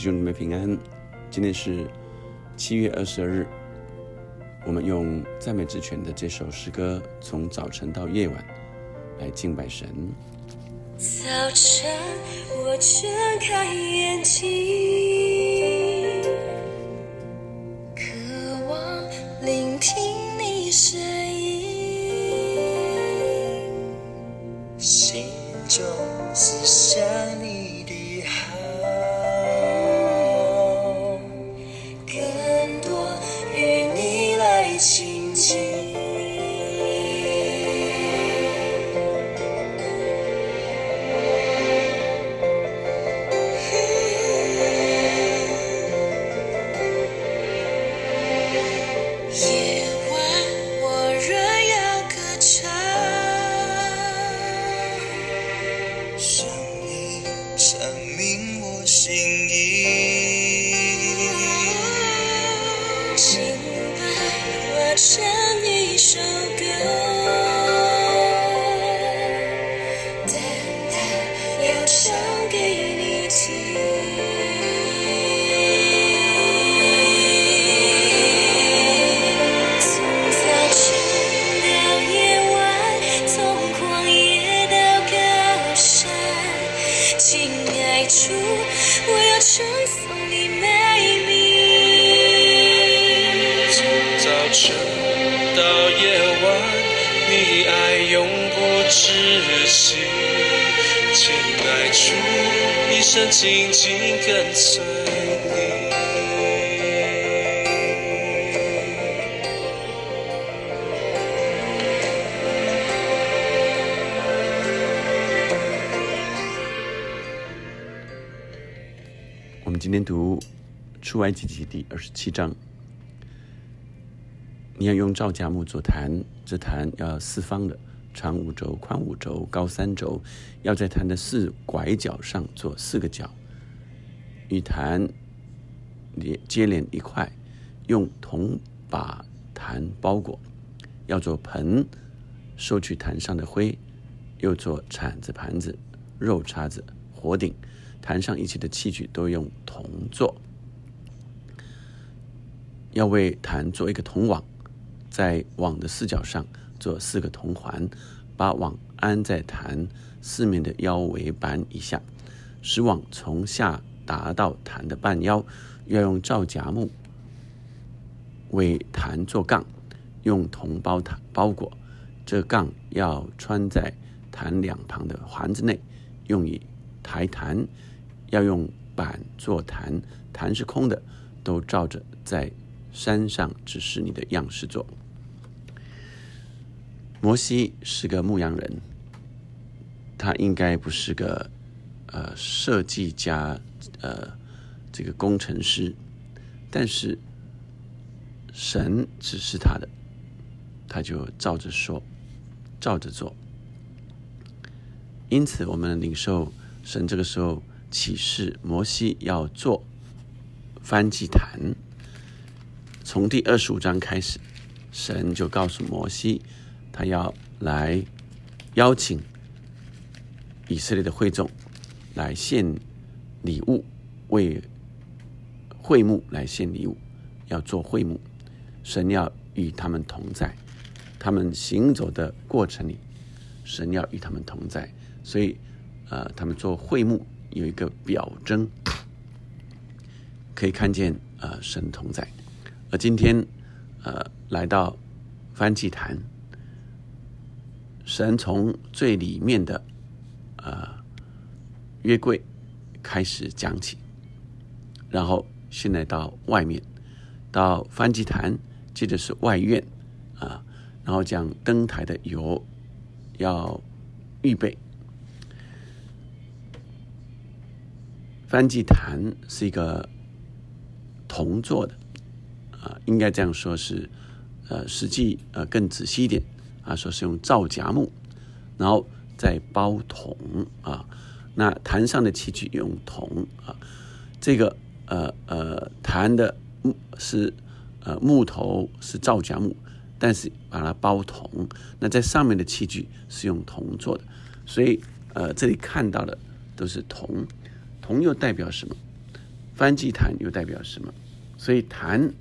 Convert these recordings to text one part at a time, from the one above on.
弟兄姊妹平安，今天是七月二十二日，我们用赞美之泉的这首诗歌，从早晨到夜晚来敬拜神。早晨，我睁开眼睛，渴望聆听你声生紧紧跟随你。我们今天读出埃及记第二十七章。你要用皂荚木做坛，这坛要四方的，长五轴，宽五轴，高三轴，要在坛的四拐角上做四个角，与坛连接连一块，用铜把坛包裹，要做盆，收取坛上的灰，又做铲子、盘子、肉叉子、火鼎。坛上一切的器具都用铜做，要为坛做一个铜网，在网的四角上做四个铜环，把网安在坛四面的腰围板以下，使网从下达到坛的半腰。要用皂荚木为坛做杠，用铜包坛包裹，这杠要穿在坛两旁的环子内，用以抬坛。要用板做坛，坛是空的，都照着在山上指示你的样式做。摩西是个牧羊人，他应该不是个呃设计家，呃这个工程师，但是神指示他的，他就照着说，照着做。因此，我们领受神这个时候。启示摩西要做翻祭坛，从第二十五章开始，神就告诉摩西，他要来邀请以色列的会众来献礼物，为会幕来献礼物，要做会幕，神要与他们同在，他们行走的过程里，神要与他们同在，所以，呃，他们做会幕。有一个表征，可以看见呃神同在。而今天呃来到翻祭坛，神从最里面的呃约柜开始讲起，然后现在到外面到翻祭坛，接着是外院啊，然后讲灯台的油要预备。翻祭坛是一个铜做的，啊，应该这样说是，呃，实际呃更仔细一点啊，说是用皂荚木，然后再包铜啊，那坛上的器具用铜啊，这个呃呃坛的木是呃木头是皂荚木，但是把它包铜，那在上面的器具是用铜做的，所以呃这里看到的都是铜。铜又代表什么？翻祭坛又代表什么？所以坛，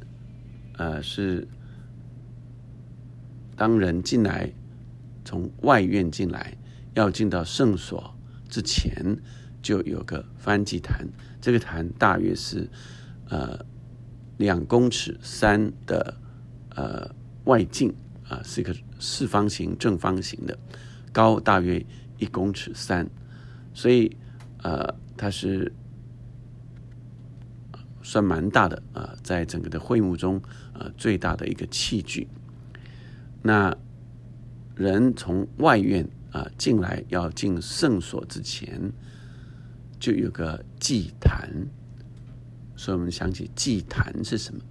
呃，是当人进来，从外院进来，要进到圣所之前，就有个翻祭坛。这个坛大约是呃两公尺三的呃外径啊，是一个四方形正方形的，高大约一公尺三，所以呃它是算蛮大的啊，在整个的会幕中呃最大的一个器具。那人从外院啊进来要进圣所之前。就有个祭坛，所以我们想起祭坛是什么？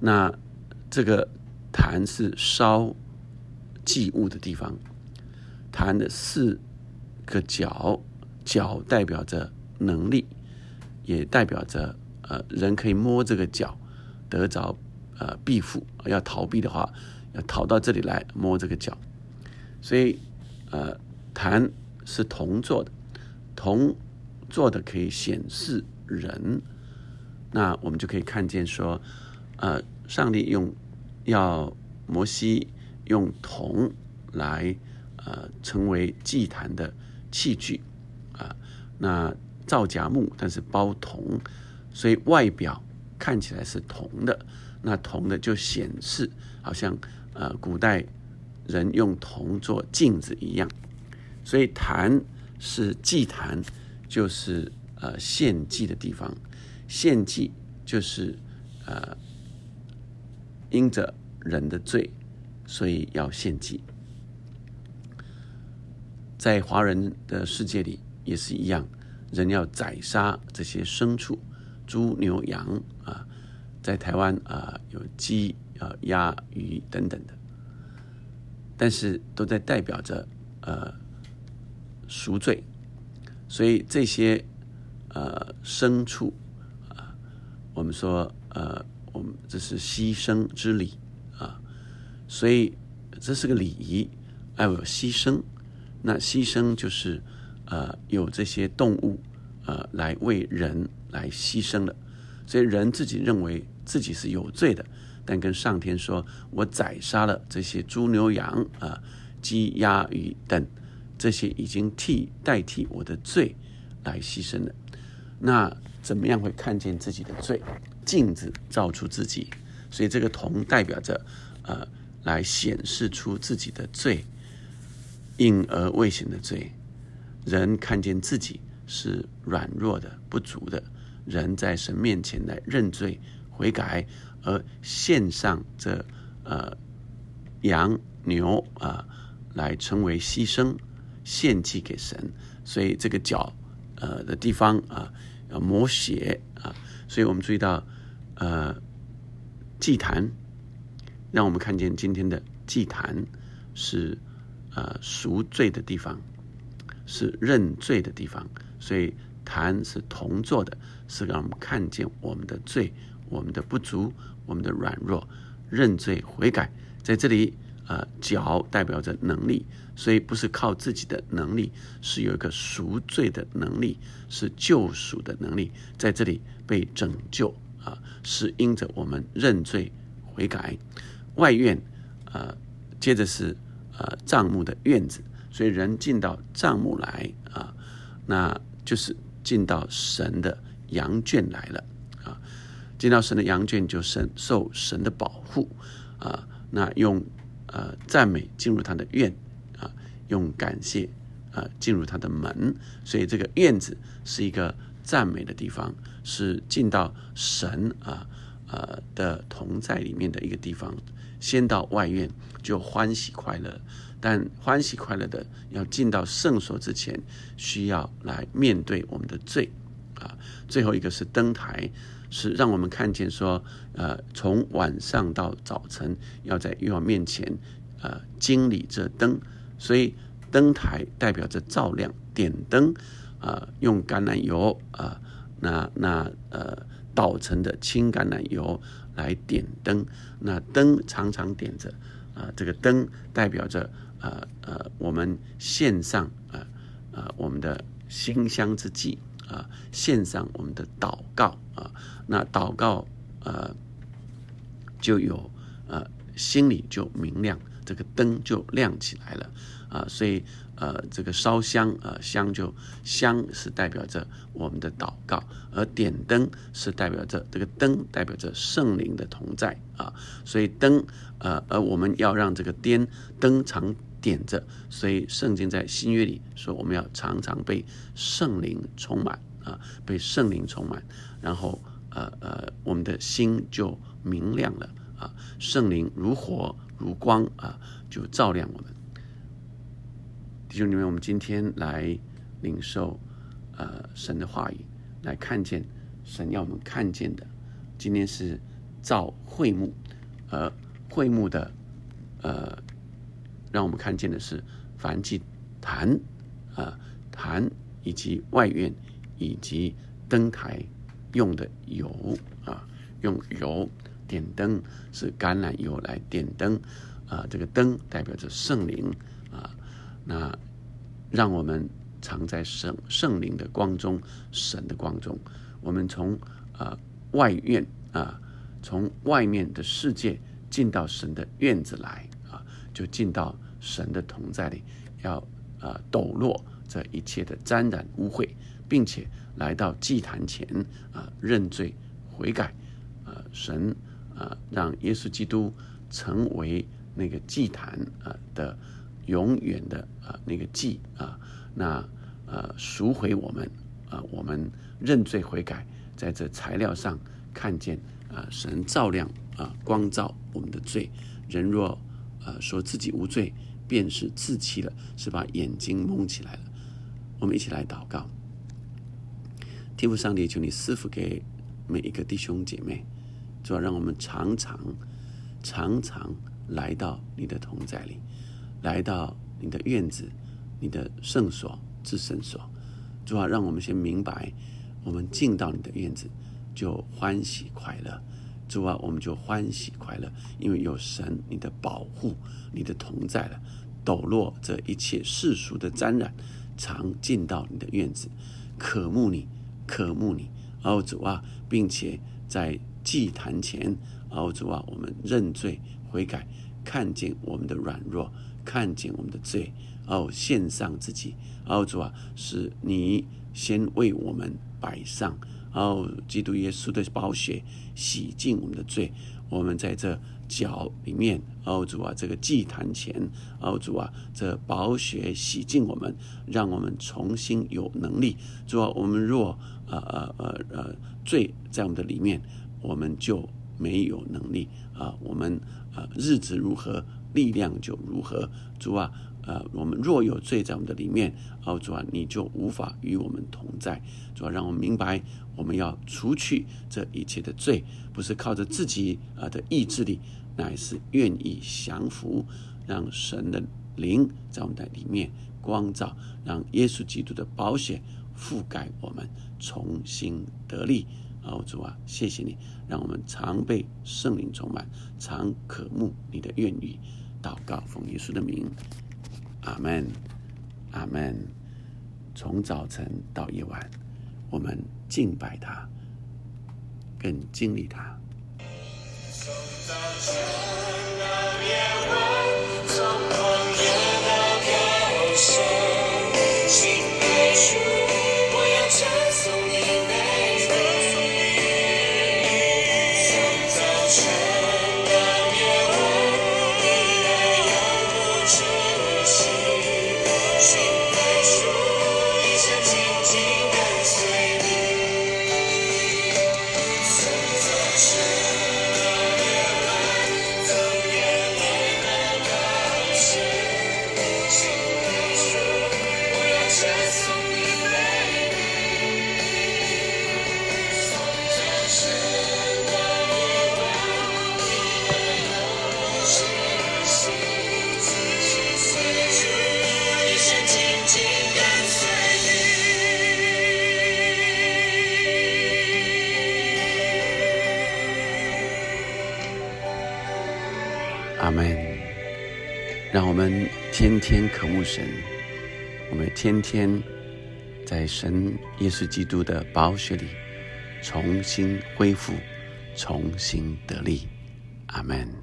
那这个坛是烧祭物的地方。坛的四个角，角代表着能力，也代表着呃人可以摸这个角得着呃庇护。要逃避的话，要逃到这里来摸这个角。所以呃坛是铜做的，铜。做的可以显示人，那我们就可以看见说，呃，上帝用要摩西用铜来呃成为祭坛的器具啊，那造假木但是包铜，所以外表看起来是铜的，那铜的就显示好像呃古代人用铜做镜子一样，所以坛是祭坛。就是呃献祭的地方，献祭就是呃因着人的罪，所以要献祭。在华人的世界里也是一样，人要宰杀这些牲畜，猪牛羊啊，在台湾啊有鸡啊鸭鱼等等的，但是都在代表着呃赎罪。所以这些呃牲畜啊，我们说呃，我们这是牺牲之礼啊，所以这是个礼仪，要有牺牲。那牺牲就是呃有这些动物呃来为人来牺牲了，所以人自己认为自己是有罪的，但跟上天说，我宰杀了这些猪牛羊啊、鸡鸭鱼等。这些已经替代替我的罪来牺牲了，那怎么样会看见自己的罪？镜子照出自己，所以这个铜代表着，呃，来显示出自己的罪，隐而未显的罪。人看见自己是软弱的、不足的，人在神面前来认罪悔改，而献上这呃羊牛啊，来成为牺牲。献祭给神，所以这个脚，呃的地方啊，要抹血啊，所以我们注意到，呃，祭坛，让我们看见今天的祭坛是呃赎罪的地方，是认罪的地方，所以坛是同坐的，是让我们看见我们的罪、我们的不足、我们的软弱，认罪悔改，在这里。呃，脚代表着能力，所以不是靠自己的能力，是有一个赎罪的能力，是救赎的能力，在这里被拯救啊，是因着我们认罪悔改。外院，呃，接着是呃帐幕的院子，所以人进到帐幕来啊，那就是进到神的羊圈来了啊，进到神的羊圈就神受神的保护啊，那用。呃，赞美进入他的院，啊，用感谢啊进入他的门，所以这个院子是一个赞美的地方，是进到神啊呃的同在里面的一个地方。先到外院就欢喜快乐，但欢喜快乐的要进到圣所之前，需要来面对我们的罪啊。最后一个是灯台。是让我们看见说，呃，从晚上到早晨，要在月王面前，呃，经理这灯，所以灯台代表着照亮、点灯，啊，用橄榄油啊，那那呃，捣成的青橄榄油来点灯，那灯常常点着，啊，这个灯代表着，呃呃，我们献上，呃呃，我们的馨香之祭，啊，献上我们的祷告。啊。那祷告呃就有呃心里就明亮，这个灯就亮起来了啊。所以呃这个烧香呃香就香是代表着我们的祷告，而点灯是代表着这个灯代表着圣灵的同在啊。所以灯呃而我们要让这个颠灯常点着，所以圣经在新约里说我们要常常被圣灵充满啊，被圣灵充满，然后呃呃我们的心就明亮了啊，圣灵如火如光啊，就照亮我们。弟兄姊妹，我们今天来领受呃神的话语，来看见神要我们看见的。今天是造会幕，而会幕的呃。让我们看见的是梵祭坛啊，坛以及外院以及灯台用的油啊，用油点灯是橄榄油来点灯啊，这个灯代表着圣灵，那让我们藏在圣圣灵的光中，神的光中。我们从啊外院啊，从外面的世界进到神的院子来啊。就进到神的同在里，要啊抖落这一切的沾染污秽，并且来到祭坛前啊认罪悔改，啊神啊让耶稣基督成为那个祭坛啊的永远的啊那个祭啊，那呃赎回我们啊我们认罪悔改，在这材料上看见啊神照亮啊光照我们的罪，人若。呃，说自己无罪，便是自欺了，是把眼睛蒙起来了。我们一起来祷告，天父上帝，求你赐福给每一个弟兄姐妹，主要让我们常常、常常来到你的同在里，来到你的院子、你的圣所、至圣所。主要让我们先明白，我们进到你的院子就欢喜快乐。主啊，我们就欢喜快乐，因为有神你的保护、你的同在了，抖落这一切世俗的沾染，常进到你的院子，渴慕你，渴慕你，哦主啊，并且在祭坛前，哦主啊，我们认罪悔改，看见我们的软弱，看见我们的罪，哦献上自己，哦主啊，是你先为我们摆上。哦，基督耶稣的宝血洗净我们的罪，我们在这脚里面，哦主啊，这个祭坛前，哦主啊，这宝血洗净我们，让我们重新有能力。主啊，我们若呃呃呃呃罪在我们的里面，我们就没有能力啊。我们呃日子如何，力量就如何。主啊。呃，我们若有罪在我们的里面，哦主啊，你就无法与我们同在。主啊，让我们明白，我们要除去这一切的罪，不是靠着自己啊的意志力，乃是愿意降服，让神的灵在我们的里面光照，让耶稣基督的保险覆盖我们，重新得力。哦主啊，谢谢你，让我们常被圣灵充满，常渴慕你的愿意。祷告，奉耶稣的名。阿门，阿门。从早晨到夜晚，我们敬拜他，更经历他。让我们天天渴慕神，我们天天在神耶稣基督的宝血里重新恢复，重新得力。阿门。